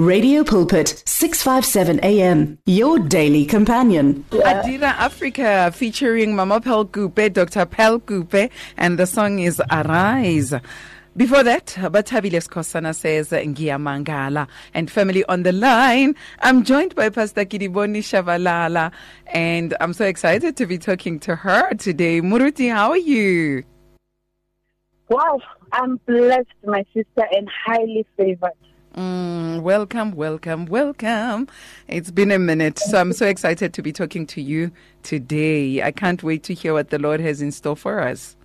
Radio Pulpit 657 AM your daily companion. Adira Africa featuring Mama Pel Kupe, Dr. Pel Kupe and the song is Arise. Before that, Batabile Skosana says Ngiyamangala and family on the line. I'm joined by Pastor Kedibone Tshabalala and I'm so excited to be talking to her today. Muruti, how are you? Wow, I'm blessed, my sister, and highly favored. Mm, welcome, welcome, welcome. It's been a minute, so I'm so excited to be talking to you today. I can't wait to hear what the Lord has in store for us.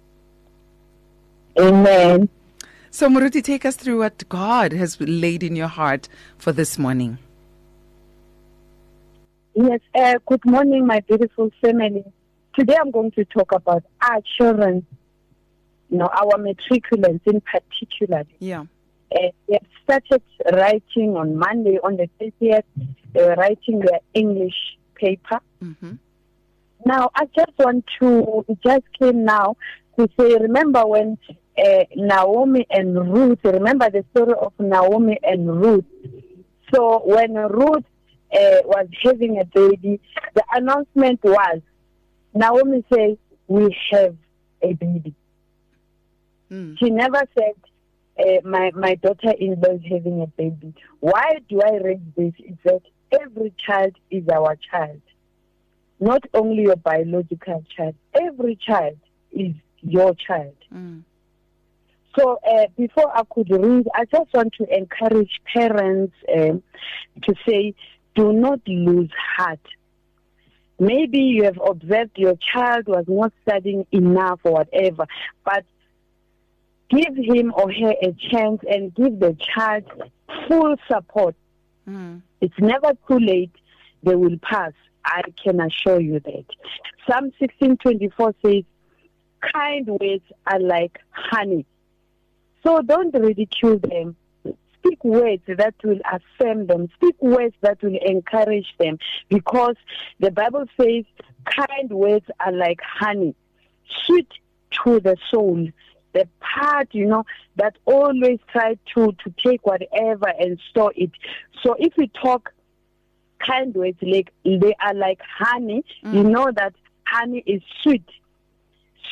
Amen. So, Muruti, take us through what God has laid in your heart for this morning. Yes, uh, good morning, my beautiful family. Today I'm going to talk about our children you know, our matriculants in particular. Yeah. Uh, they started writing on Monday, on the 30th, they were writing their English paper. Mm-hmm. Now, I just want to, it just came now to say, remember when uh, Naomi and Ruth, remember the story of Naomi and Ruth. So when Ruth uh, was having a baby, the announcement was, Naomi said, we have a baby. Mm. She never said, uh, my, my daughter-in-law is having a baby. Why do I raise this? Is that every child is our child. Not only your biological child. Every child is your child. Mm. So uh, before I could read, I just want to encourage parents uh, to say, do not lose heart. Maybe you have observed your child was not studying enough or whatever, but give him or her a chance and give the child full support. Mm. It's never too late. They will pass. I can assure you that. Psalm 16:24 says, "Kind words are like honey." So don't ridicule them. Speak words that will affirm them. Speak words that will encourage them, because the Bible says, "Kind words are like honey, sweet to the soul." The part, you know, that always try to, to take whatever and store it. So if we talk kind words, like they are like honey, Mm. you know that honey is sweet,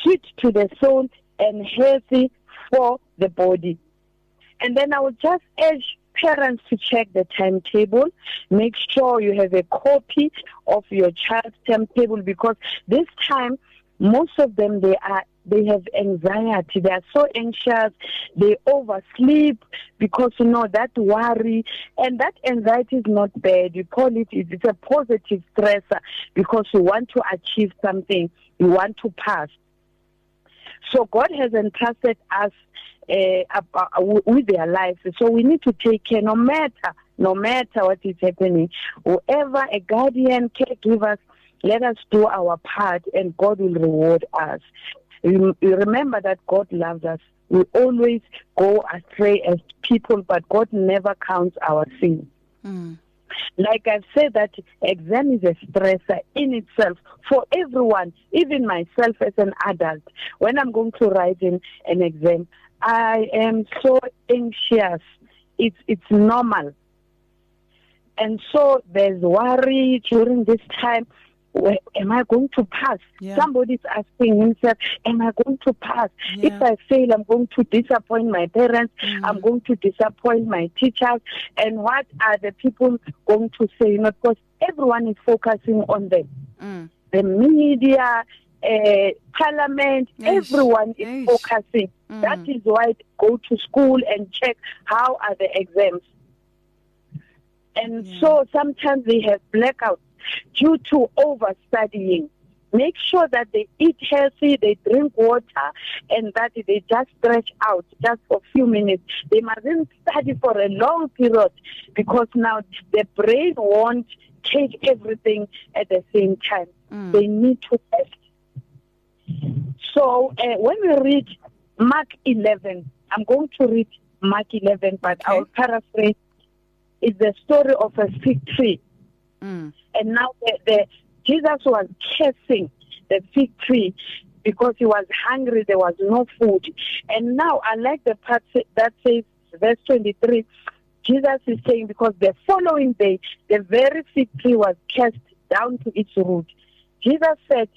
sweet to the soul and healthy for the body. And then I would just urge parents to check the timetable. Make sure you have a copy of your child's timetable because this time most of them they are they have anxiety. They are so anxious. They oversleep because you know that worry. And that anxiety is not bad. You call it it's a positive stressor because you want to achieve something. You want to pass. So god has entrusted us uh, with their lives. So we need to take care no matter no matter what is happening. Whoever a guardian caregivers let us do our part and God will reward us. Remember that God loves us. We always go astray as people, but God never counts our sin. Mm. Like I've said, that exam is a stressor in itself for everyone, even myself as an adult. When I'm going to write in an exam, I am so anxious. It's it's normal. And so there's worry during this time where, am I going to pass? Yeah. Somebody's asking himself, am I going to pass? Yeah. If I fail, I'm going to disappoint my parents. Mm. I'm going to disappoint my teachers. And what are the people going to say? You know, because everyone is focusing on them. Mm. The media, uh, parliament, Eish. everyone is Eish. focusing. Mm. That is why go to school and check how are the exams. And Yeah. so sometimes they have blackouts due to overstudying. Make sure that they eat healthy, they drink water, and that they just stretch out just for a few minutes. They mustn't study for a long period because now the brain won't take everything at the same time. Mm. They need to rest. So uh, when we read Mark 11, I'm going to read Mark 11, but Okay. I'll paraphrase. It's the story of a fig tree. Mm. And now the, the Jesus was cursing the fig tree because he was hungry, there was no food. And now I like the part that says, verse 23, Jesus is saying because the following day, the very fig tree was cast down to its root. Jesus said,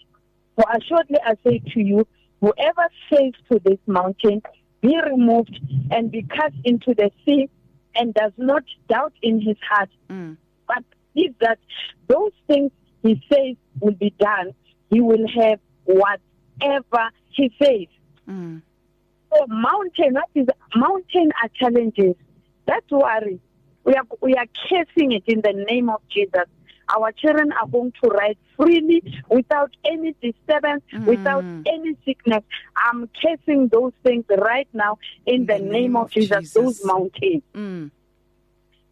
For assuredly I say to you, whoever says to this mountain, Be removed and be cast into the sea, and does not doubt in his heart, Mm. But believes that those things he says will be done, he will have whatever he says. Mm. So mountain, what is mountain are challenges. That's worry. We are we are casing it in the name of Jesus. Our children are going to ride freely without any disturbance, Mm. without any sickness. I'm casing those things right now in, the, name, of Jesus, those Jesus. mountains Mm.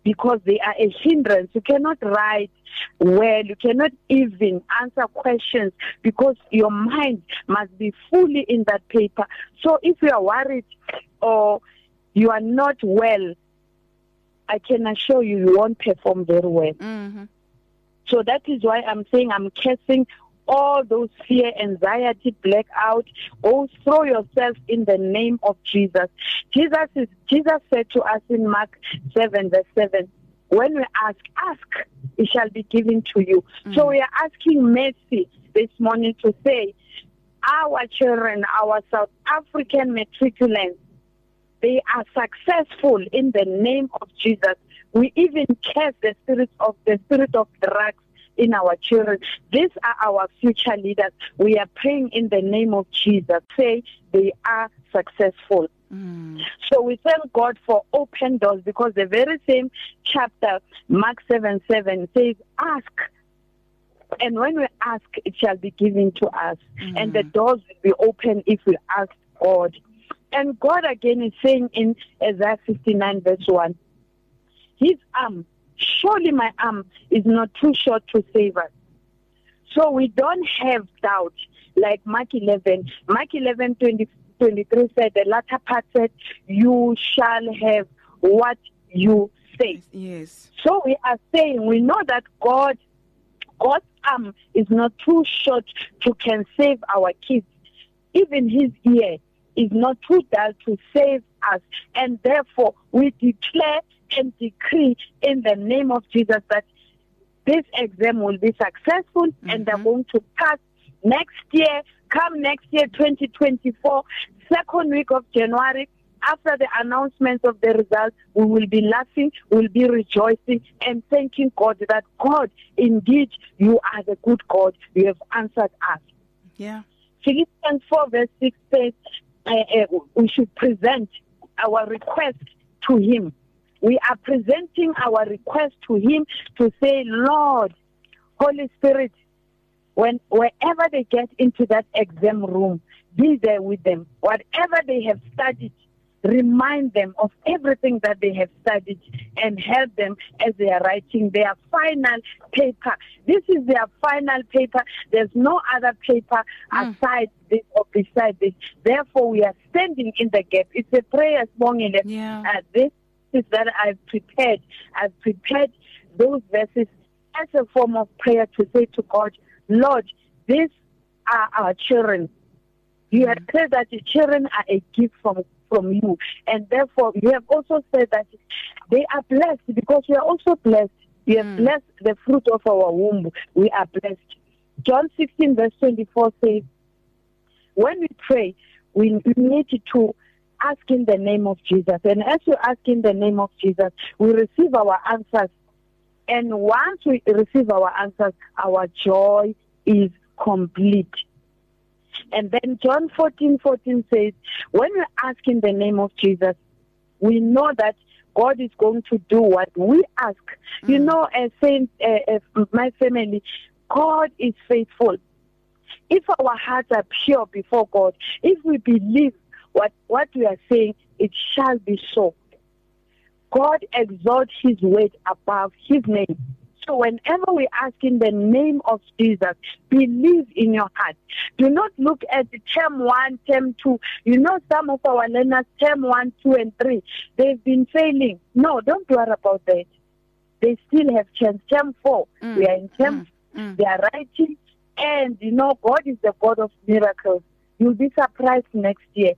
Because they are a hindrance. You cannot write well. You cannot even answer questions because your mind must be fully in that paper. So if you are worried or you are not well, I can assure you, you won't perform very well. Mhm. So that is why I'm saying I'm casting all those fear, anxiety, blackout. Oh, throw yourself in the name of Jesus. Jesus is Jesus said to us in Mark seven verse seven, when we ask, ask, it shall be given to you. Mm. So we are asking mercy this morning to say, our children, our South African matriculants, they are successful in the name of Jesus. We even cast the spirit of the spirit of drugs in our children. These are our future leaders. We are praying in the name of Jesus. Say they are successful. Mm. So we thank God for open doors because the very same chapter, Mark 7 7, says, Ask. And when we ask, it shall be given to us. And the doors will be open if we ask God. And God again is saying in Isaiah 59, verse 1, His arm, surely my arm is not too short to save us. So we don't have doubt like Mark 11. Mark 11, 20, 23 said, the latter part said, You shall have what you say. Yes. So we are saying we know that God, God's arm is not too short to can save our kids. Even His ear is not too dull to save us, and therefore we declare and decree in the name of Jesus that this exam will be successful and they're mm-hmm. going to pass next year. Come next year, 2024, second week of January, after the announcement of the results, we will be laughing, we'll be rejoicing and thanking God that God, indeed, you are the good God. You have answered us. Yeah. Philippians 4 verse 6 says Eh, we should present our request to Him. We are presenting our request to Him to say, Lord, Holy Spirit, when wherever they get into that exam room, be there with them. Whatever they have studied, remind them of everything that they have studied and help them as they are writing their final paper. This is their final paper. There's no other paper hmm. aside this or beside this. Therefore, we are standing in the gap. It's a prayer, Sbongile. Uh, yeah. Uh, this is that I've prepared. I've prepared those verses as a form of prayer to say to God, Lord, these are our children. You hmm. have said that the children are a gift from from you, and therefore you have also said that they are blessed because we are also blessed. We have hmm. blessed the fruit of our womb. We are blessed. John 16 verse 24 says, when we pray, we need to ask in the name of Jesus. And as you ask in the name of Jesus, we receive our answers. And once we receive our answers, our joy is complete. And then John 14 14 says, when we ask in the name of Jesus, we know that God is going to do what we ask. You know, as uh, uh, my family, God is faithful. If our hearts are pure before God, if we believe what, what we are saying, it shall be so. God exalts his word above his name. So whenever we ask in the name of Jesus, believe in your heart. Do not look at the term one, term two. You know some of our learners, term one, two, and three, they've been failing. No, don't worry about that. They still have chance. Term four, Mm, we are in term. mm. They are writing, and you know God is the God of miracles. You'll be surprised next year.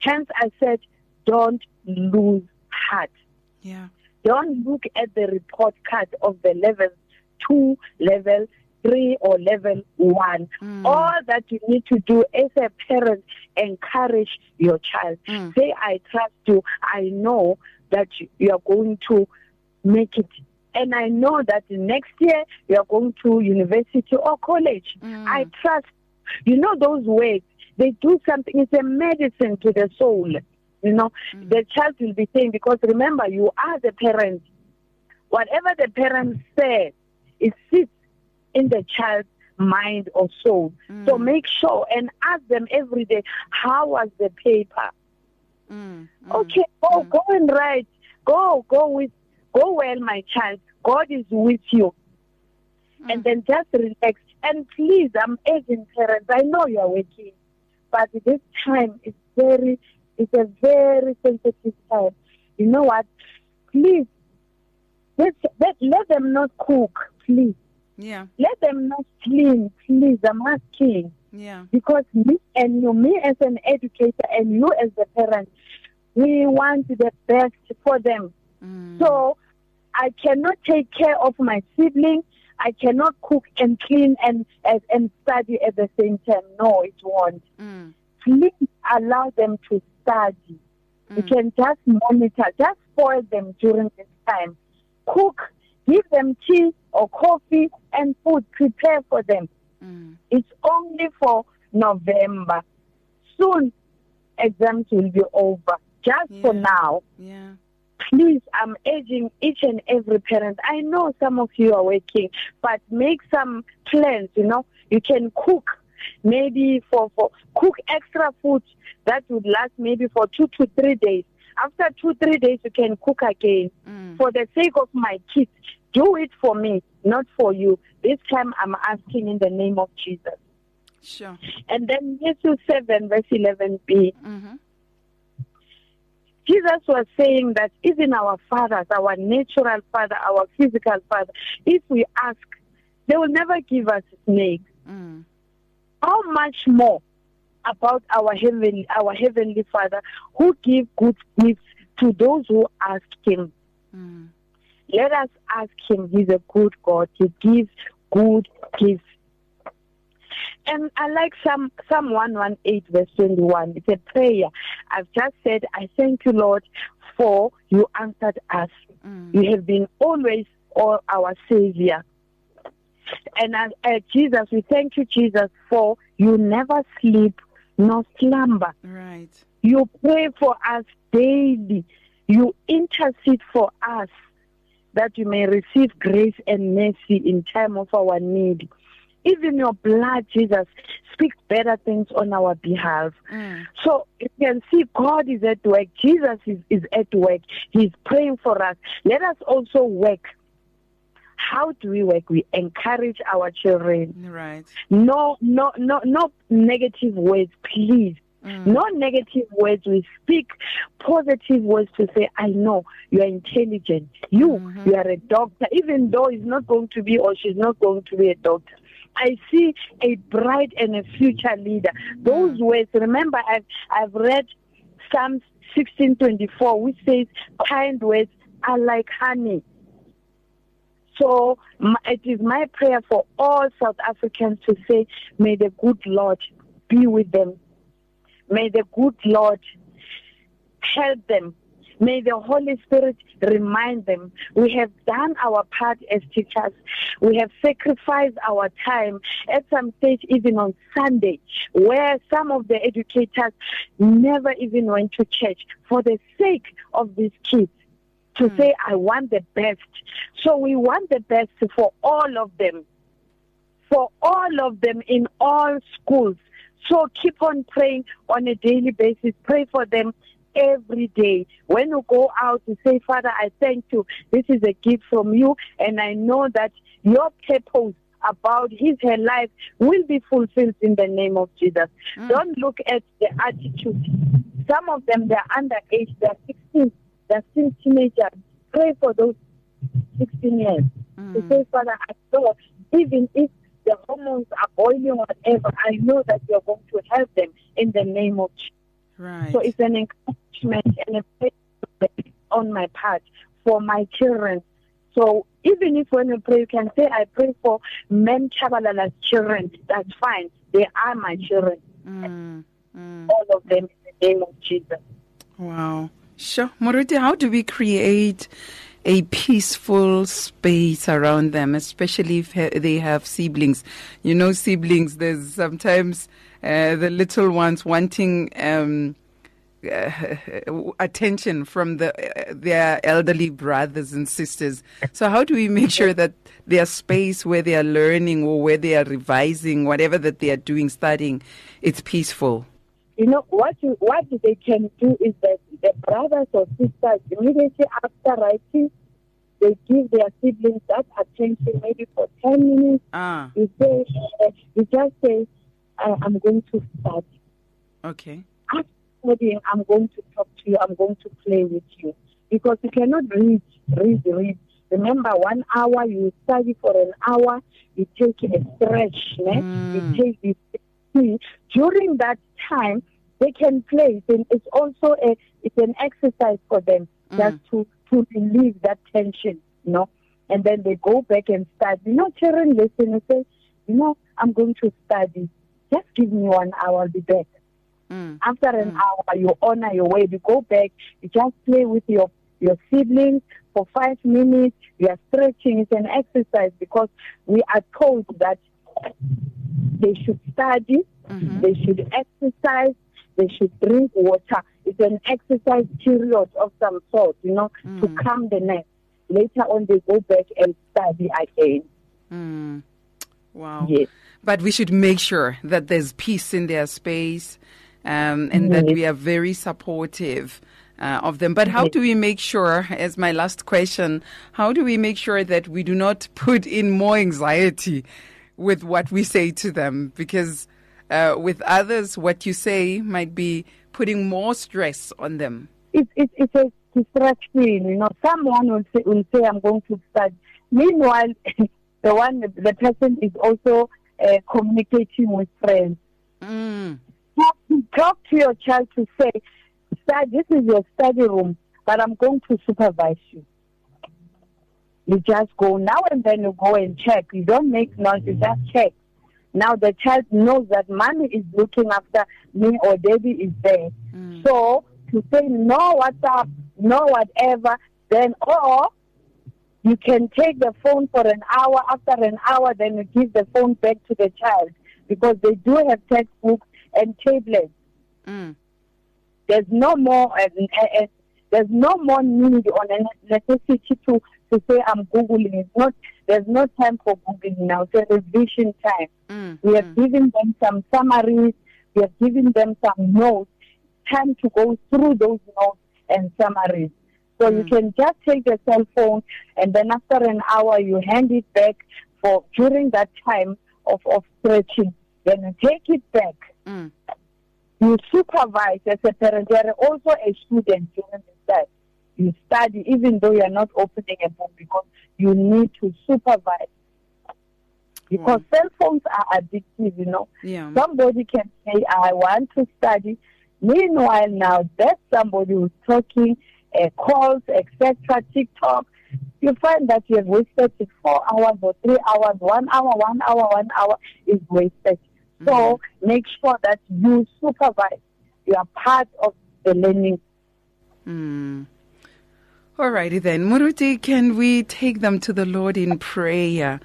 Hence, I said, don't lose heart. Yeah. Don't look at the report card of the level two, level three, or level one. Mm. All that you need to do as a parent, encourage your child. Mm. Say, I trust you. I know that you- are going to make it. And I know that next year you are going to university or college. Mm. I trust. You know those words, they do something. It's a medicine to the soul. You know, Mm. the child will be saying, because remember, you are the parent. Whatever the parent says, it sits in the child's mind or soul. So Mm. make sure and ask them every day, how was the paper? Mm. Mm. Okay, go, Mm. go and write. Go, go with, go well, my child. God is with you. And Mm. then just relax. And please, I'm urging parents. I know you are working, but this time is very, it's a very sensitive time. You know what? Please, let, let, let them not cook, please. Yeah. Let them not clean, please. I'm asking Yeah. because me and you, me as an educator and you as the parent, we want the best for them. Mm. So I cannot take care of my sibling. I cannot cook and clean and and, and study at the same time. No, it won't. Mm. Please allow them to study. You Mm. can just monitor, just spoil them during this time. Cook, give them tea or coffee and food. Prepare for them. Mm. It's only for November. Soon, exams will be over. Just for now, Yeah. please, I'm urging each and every parent. I know some of you are working, but make some plans. You know, you can cook maybe for for cook extra food that would last maybe for two to three days. After two three days, you can cook again. Mm. For the sake of my kids, do it for me, not for you. This time, I'm asking in the name of Jesus. Sure. And then Matthew 7, verse 11b, Mhm. Jesus was saying that even our fathers, our natural father, our physical father, if we ask, they will never give us snakes. Mm. How much more about our heavenly, our heavenly Father, who give good gifts to those who ask Him? Mm. Let us ask Him. He's a good God. He gives good gifts. And I like Psalm, Psalm 118, verse 21. It's a prayer. I've just said, I thank you, Lord, for you answered us. Mm. You have been always all our Savior. And as, uh, Jesus, we thank you, Jesus, for you never sleep nor slumber. Right. You pray for us daily. You intercede for us that you may receive grace and mercy in time of our need. Even your blood, Jesus, speaks better things on our behalf. Mm. So you can see God is at work. Jesus is, is at work. He's praying for us. Let us also work. How do we work? We encourage our children. Right. No, no, no, no negative words, please. Mm. No negative words. We speak positive words to say, I know you are intelligent. You, Mhm. you are a doctor, even though he's not going to be or she's not going to be a doctor. I see a bright and a future leader. Those words, remember, I've, I've read Psalms 1624, which says, kind words are like honey. So it is my prayer for all South Africans to say, may the good Lord be with them. May the good Lord help them. May the Holy Spirit remind them. We have done our part as teachers. We have sacrificed our time at some stage, even on Sunday, where some of the educators never even went to church for the sake of these kids to Hmm. say, I want the best. So we want the best for all of them, for all of them in all schools. So keep on praying on a daily basis. Pray for them every day. When you go out, you say, Father, I thank you. This is a gift from you, and I know that your purpose about his her life will be fulfilled in the name of Jesus. Mm. Don't look at the attitude. Some of them they're underage, they're 16, they're still teenagers. Pray for those 16 years. To Mm. say, Father, I know even if the hormones are boiling or whatever, I know that you're going to help them in the name of Jesus. Right. So it's an encouragement and a prayer on my part for my children. So even if when you pray, you can say, I pray for men Tshabalala's children. That's fine. They are my children. Mm, mm. All of them in the name of Jesus. Wow. Sure. Moruti, how do we create a peaceful space around them, especially if they have siblings? You know, siblings, there's sometimes uh, the little ones wanting um, uh, attention from the, uh, their elderly brothers and sisters. So, how do we make sure that their space where they are learning or where they are revising, whatever that they are doing, studying, it's peaceful? You know what you, what they can do is that the brothers or sisters immediately after writing, they give their siblings that attention maybe for ten minutes. Ah, You say, you just say, I'm going to study. okay. After studying, I'm going to talk to you. I'm going to play with you because you cannot read, read, read. Remember, one hour you study for an hour. You take a stretch. Ne? Mm. You take you During that time, they can play. Then it's also a it's an exercise for them just to to relieve that tension. You know, and then they go back and study. You know, children listen and say, you know, I'm going to study. Just give me one hour. I'll be back. Mm. After an hour, you honor your way. You go back. You just play with your your siblings for five minutes. You are stretching. It's an exercise because we are told that they should study, Mhm. they should exercise, they should drink water. It's an exercise period of some sort, you know, to Mm. calm the nerves. Later on, they go back and study again. Mm. Wow. Yes. But we should make sure that there's peace in their space um, and that we are very supportive uh, of them. But how do we make sure, as my last question, how do we make sure that we do not put in more anxiety with what we say to them? Because uh, with others, what you say might be putting more stress on them. it's it's it's a distraction. You know, someone will say will say I'm going to study. Meanwhile, the one the person is also uh, communicating with friends. Mm. Talk to your child to say, this is your study room, but I'm going to supervise you." You just go now and then. You go and check. You don't make noise. You just check. Now the child knows that mommy is looking after me or daddy is there. So to say no, what's up, no, whatever, then or you can take the phone for an hour. After an hour, then you give the phone back to the child because they do have textbooks and tablets. Mm. There's no more. Uh, uh, uh, there's no more need or ne- necessity to to say I'm googling. It's not. There's no time for googling now. It's a revision time. Mm. We have given them some summaries. We have given them some notes. Time to go through those notes and summaries. So you can just take the cell phone and then after an hour you hand it back for during that time of, of stretching. Then you take it back. Mm. You supervise as a parent. Also a student during this time. You study even though you are not opening a book because you need to supervise. Because cell phones are addictive, you know. Yeah. Somebody can say, I want to study. Meanwhile, now that somebody who's talking, uh, calls, etc., TikTok, you find that you have wasted four hours or three hours, one hour, one hour, one hour is wasted. So make sure that you supervise. You are part of the learning. Mm. Alrighty then. Muruti, can we take them to the Lord in prayer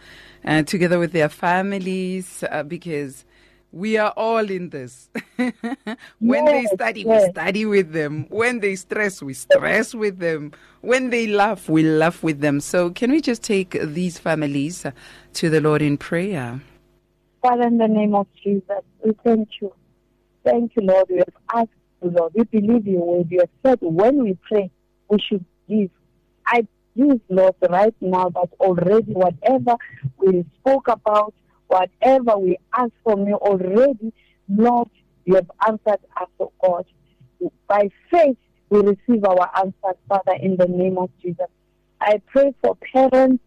uh, together with their families? Uh, because we are all in this. when they study, yes. we study with them. When they stress, we stress with them. When they laugh, we laugh with them. So can we just take these families uh, to the Lord in prayer? Father, in the name of Jesus, we thank you. Thank you, Lord. We have asked you, Lord. We believe you. You have said when we pray, we should give. I believe, Lord, right now that already whatever we spoke about, whatever we asked from you already, Lord, you have answered us, God. By faith, we receive our answers, Father, in the name of Jesus. I pray for parents.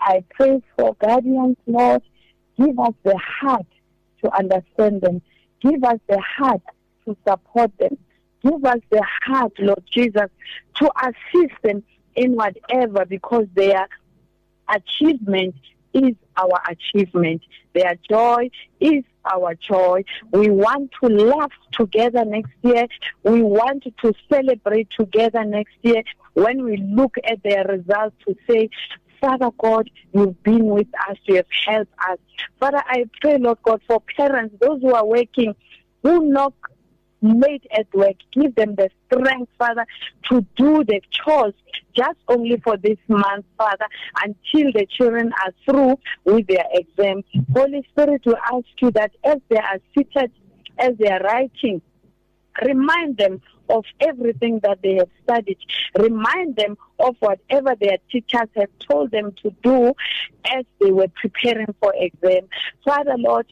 I pray for guardians, Lord. Give us the heart to understand them. Give us the heart to support them. Give us the heart, Lord Jesus, to assist them in whatever because their achievement is our achievement. Their joy is our joy. We want to laugh together next year. We want to celebrate together next year. When we look at their results to say, Father God, you've been with us, you have helped us. Father, I pray, Lord God, for parents, those who are working, who knock late at work, give them the strength, Father, to do the chores just only for this month, Father, until the children are through with their exams. Holy Spirit, we ask you that as they are seated, as they are writing, remind them of everything that they have studied. Remind them of whatever their teachers have told them to do as they were preparing for exam. Father, Lord,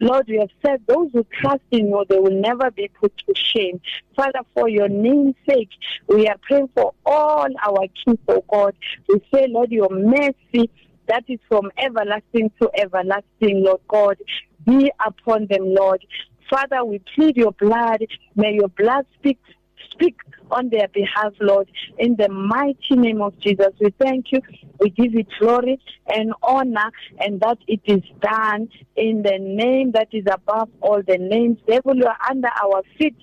Lord, you have said those who trust in you, they will never be put to shame. Father, for your name's sake, we are praying for all our kids, oh God. We say, Lord, your mercy that is from everlasting to everlasting, Lord God. Be upon them, Lord. Father, we plead your blood. May your blood speak speak on their behalf, Lord, in the mighty name of Jesus. We thank you. We give you glory and honor, and that it is done in the name that is above all the names. Devil, you are under our feet.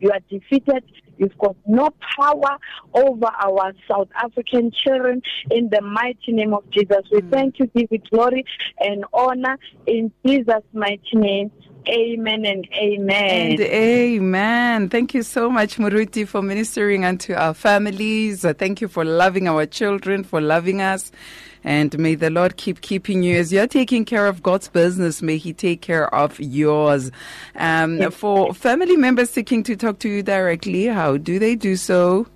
You are defeated. You've got no power over our South African children in the mighty name of Jesus. We mm. thank you, give you glory and honor in Jesus' mighty name. Amen and amen. And amen. Thank you so much, Muruti, for ministering unto our families. Uh, thank you for loving our children, for loving us. And may the Lord keep keeping you. As you're taking care of God's business, may He take care of yours. Um, yes. For family members seeking to talk to you directly, how do they do so?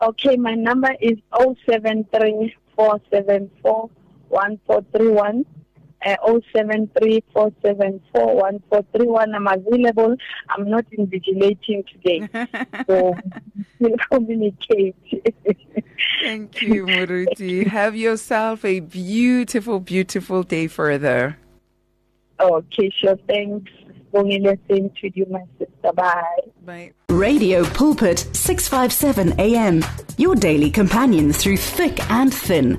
Okay, my number is 073 474 1431 uh, 0734741431. I'm available. I'm not invigilating today. so we'll communicate. Thank you, Muruti. Have yourself a beautiful, beautiful day further. Okay, sure. Thanks. Same to you, my sister. Bye. Bye. Radio Pulpit 657 AM, your daily companion through thick and thin.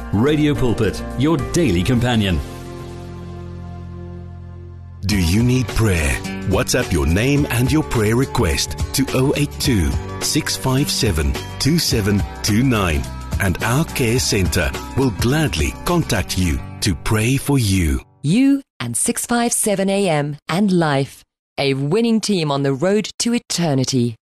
Radio Pulpit, your daily companion. Do you need prayer? WhatsApp your name and your prayer request to 082 657 2729 and our care center will gladly contact you to pray for you. You and 657 AM and life, a winning team on the road to eternity.